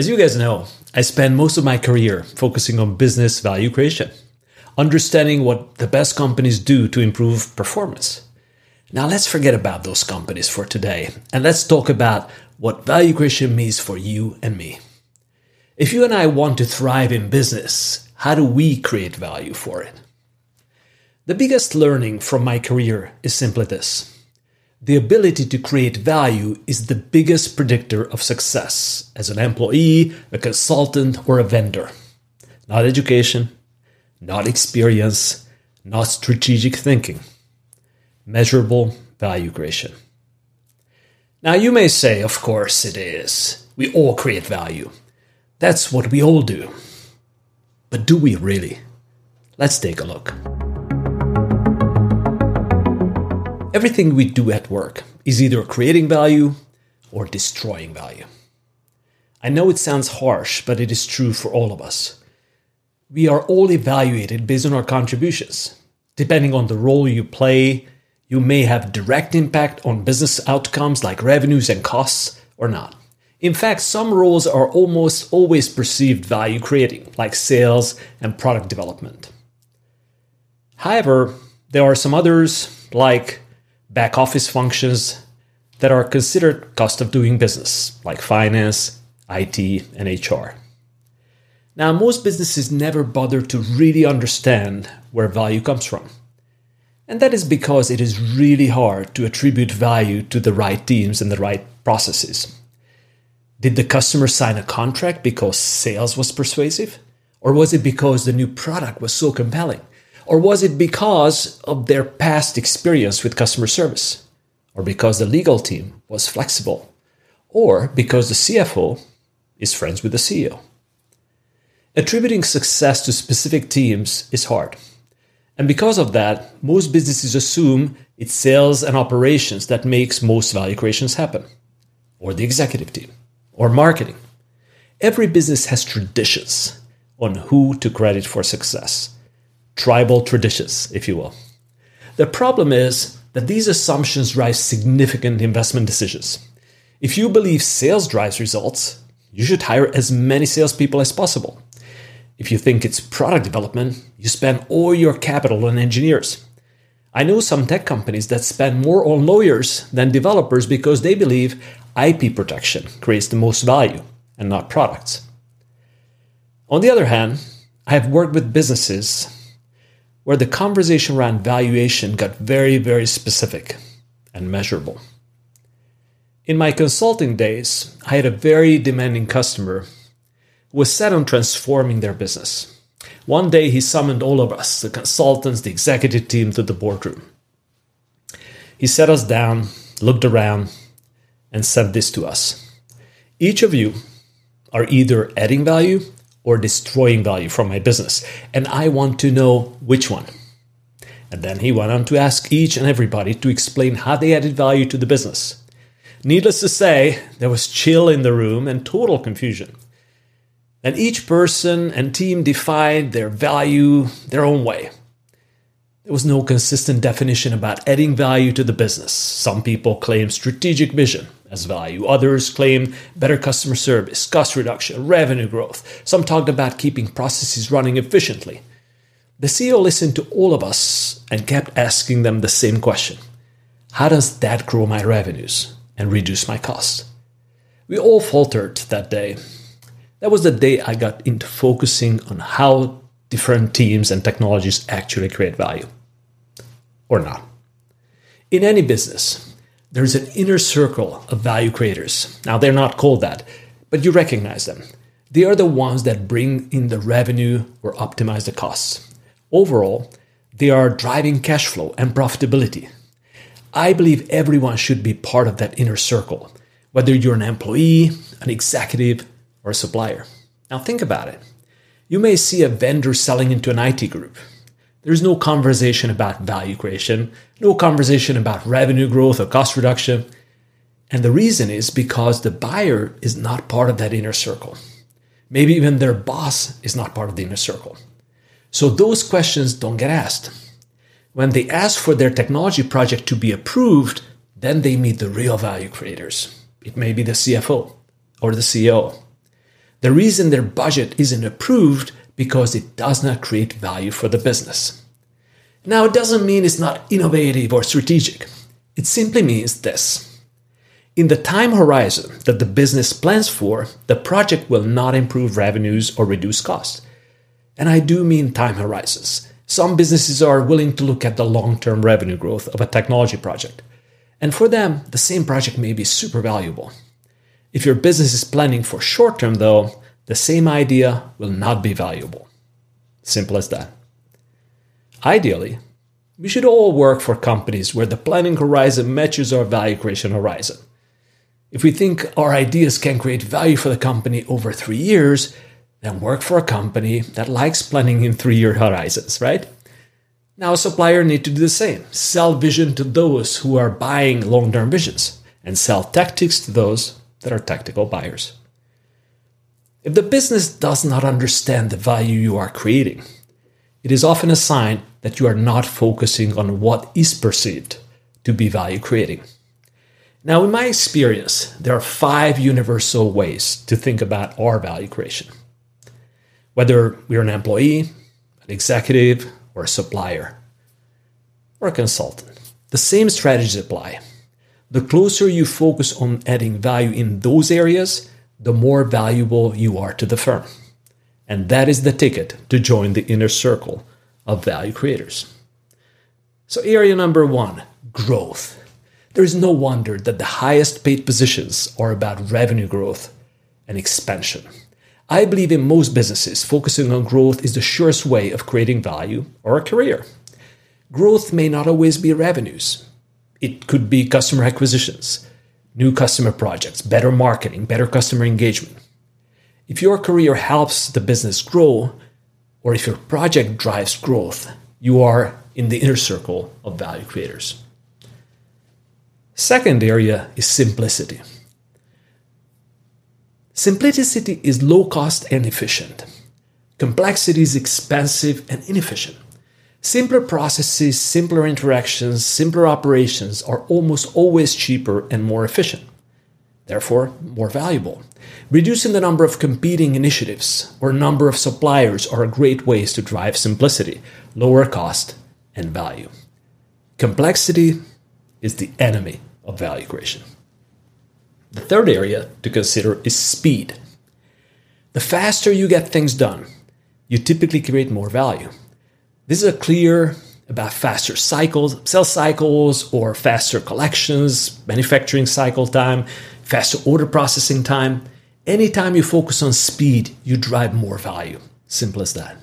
As you guys know, I spent most of my career focusing on business value creation, understanding what the best companies do to improve performance. Now let's forget about those companies for today and let's talk about what value creation means for you and me. If you and I want to thrive in business, how do we create value for it? The biggest learning from my career is simply this the ability to create value is the biggest predictor of success as an employee, a consultant, or a vendor. Not education, not experience, not strategic thinking. Measurable value creation. Now, you may say, of course it is. We all create value. That's what we all do. But do we really? Let's take a look. Everything we do at work is either creating value or destroying value. I know it sounds harsh, but it is true for all of us. We are all evaluated based on our contributions. Depending on the role you play, you may have direct impact on business outcomes like revenues and costs or not. In fact, some roles are almost always perceived value creating, like sales and product development. However, there are some others, like back office functions that are considered cost of doing business, like finance, IT, and HR. Now, most businesses never bother to really understand where value comes from. And that is because it is really hard to attribute value to the right teams and the right processes. Did the customer sign a contract because sales was persuasive? Or was it because the new product was so compelling? Or was it because of their past experience with customer service? Or because the legal team was flexible? Or because the CFO is friends with the CEO? Attributing success to specific teams is hard. And because of that, most businesses assume it's sales and operations that makes most value creations happen, or the executive team, or marketing. Every business has traditions on who to credit for success tribal traditions, if you will. The problem is that these assumptions drive significant investment decisions. If you believe sales drives results, you should hire as many salespeople as possible. If you think it's product development, you spend all your capital on engineers. I know some tech companies that spend more on lawyers than developers because they believe IP protection creates the most value and not products. On the other hand, I have worked with businesses where the conversation around valuation got very, very specific and measurable. In my consulting days, I had a very demanding customer who was set on transforming their business. One day, he summoned all of us, the consultants, the executive team, to the boardroom. He sat us down, looked around, and said this to us Each of you are either adding value or destroying value from my business. And I want to know which one. And then he went on to ask each and everybody to explain how they added value to the business. Needless to say, there was chill in the room and total confusion. And each person and team defined their value their own way. There was no consistent definition about adding value to the business. Some people claim strategic vision as value, others claim better customer service, cost reduction, revenue growth. Some talked about keeping processes running efficiently. The CEO listened to all of us and kept asking them the same question How does that grow my revenues and reduce my costs? We all faltered that day. That was the day I got into focusing on how different teams and technologies actually create value. Or not. In any business, there's an inner circle of value creators. Now, they're not called that, but you recognize them. They are the ones that bring in the revenue or optimize the costs. Overall, they are driving cash flow and profitability. I believe everyone should be part of that inner circle, whether you're an employee, an executive, or a supplier. Now, think about it. You may see a vendor selling into an IT group. There's no conversation about value creation, no conversation about revenue growth or cost reduction. And the reason is because the buyer is not part of that inner circle. Maybe even their boss is not part of the inner circle. So those questions don't get asked. When they ask for their technology project to be approved, then they meet the real value creators. It may be the CFO or the CEO The reason their budget isn't approved because it does not create value for the business. Now, it doesn't mean it's not innovative or strategic. It simply means this. In the time horizon that the business plans for, the project will not improve revenues or reduce costs. And I do mean time horizons. Some businesses are willing to look at the long term revenue growth of a technology project. And for them, the same project may be super valuable. If your business is planning for short term, though, the same idea will not be valuable. Simple as that. Ideally, we should all work for companies where the planning horizon matches our value creation horizon. If we think our ideas can create value for the company over three years, then work for a company that likes planning in three year horizons, right? Now, a supplier need to do the same. Sell vision to those who are buying long term visions, and sell tactics to those that are tactical buyers. If the business does not understand the value you are creating, it is often a sign that you are not focusing on what is perceived to be value creating. Now, in my experience, there are five universal ways to think about our value creation. Whether we're an employee, an executive, or a supplier, or a consultant, the same strategies apply. The closer you focus on adding value in those areas, the more valuable you are to the firm. And that is the ticket to join the inner circle of value creators. So, area number one growth. There is no wonder that the highest paid positions are about revenue growth and expansion. I believe in most businesses, focusing on growth is the surest way of creating value or a career. Growth may not always be revenues, it could be customer acquisitions, new customer projects, better marketing, better customer engagement. If your career helps the business grow, or if your project drives growth, you are in the inner circle of value creators. Second area is simplicity. Simplicity is low cost and efficient. Complexity is expensive and inefficient. Simpler processes, simpler interactions, simpler operations are almost always cheaper and more efficient, therefore, more valuable. Reducing the number of competing initiatives or number of suppliers are great ways to drive simplicity, lower cost, and value. Complexity is the enemy of value creation. The third area to consider is speed. The faster you get things done, you typically create more value. This is a clear about faster cycles, sales cycles, or faster collections, manufacturing cycle time, faster order processing time. Anytime you focus on speed, you drive more value. Simple as that.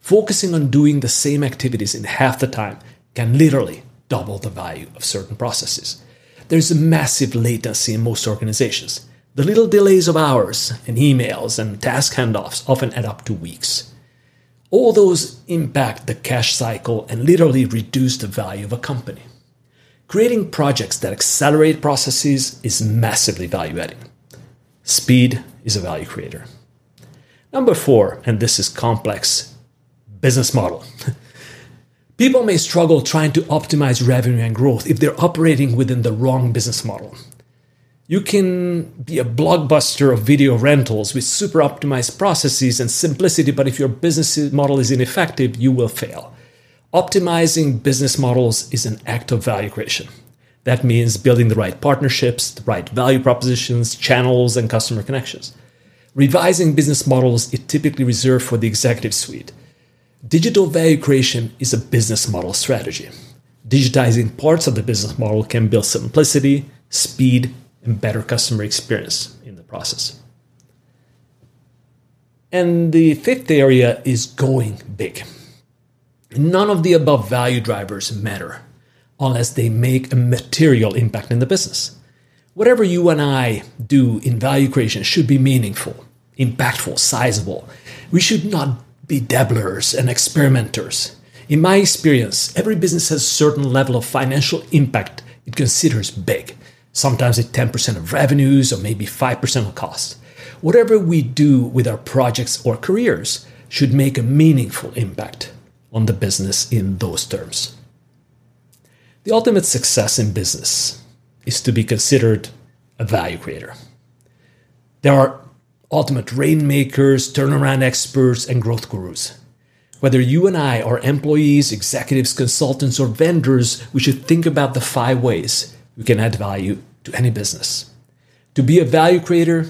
Focusing on doing the same activities in half the time can literally double the value of certain processes there's a massive latency in most organizations. The little delays of hours in emails and task handoffs often add up to weeks. All those impact the cash cycle and literally reduce the value of a company. Creating projects that accelerate processes is massively value adding. Speed is a value creator. Number four, and this is complex, business model. People may struggle trying to optimize revenue and growth if they're operating within the wrong business model. You can be a blockbuster of video rentals with super optimized processes and simplicity, but if your business model is ineffective, you will fail. Optimizing business models is an act of value creation. That means building the right partnerships, the right value propositions, channels, and customer connections. Revising business models is typically reserved for the executive suite. Digital value creation is a business model strategy. Digitizing parts of the business model can build simplicity, speed, and better customer experience in the process. And the fifth area is going big. None of the above value drivers matter unless they make a material impact in the business. Whatever you and I do in value creation should be meaningful, impactful, sizable. We should not be dabblers and experimenters. In my experience, every business has a certain level of financial impact it considers big. Sometimes it's 10% of revenues or maybe 5% of cost. Whatever we do with our projects or careers should make a meaningful impact on the business in those terms. The ultimate success in business is to be considered a value creator. There are ultimate rainmakers, turnaround experts, and growth gurus. Whether you and I are employees, executives, consultants, or vendors, we should think about the five ways we can add value to any business. To be a value creator,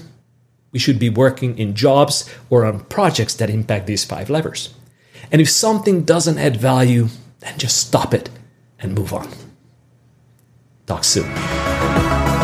we should be working in jobs or on projects that impact these five levers. And if something doesn't add value, then just stop it and move on. Talk soon.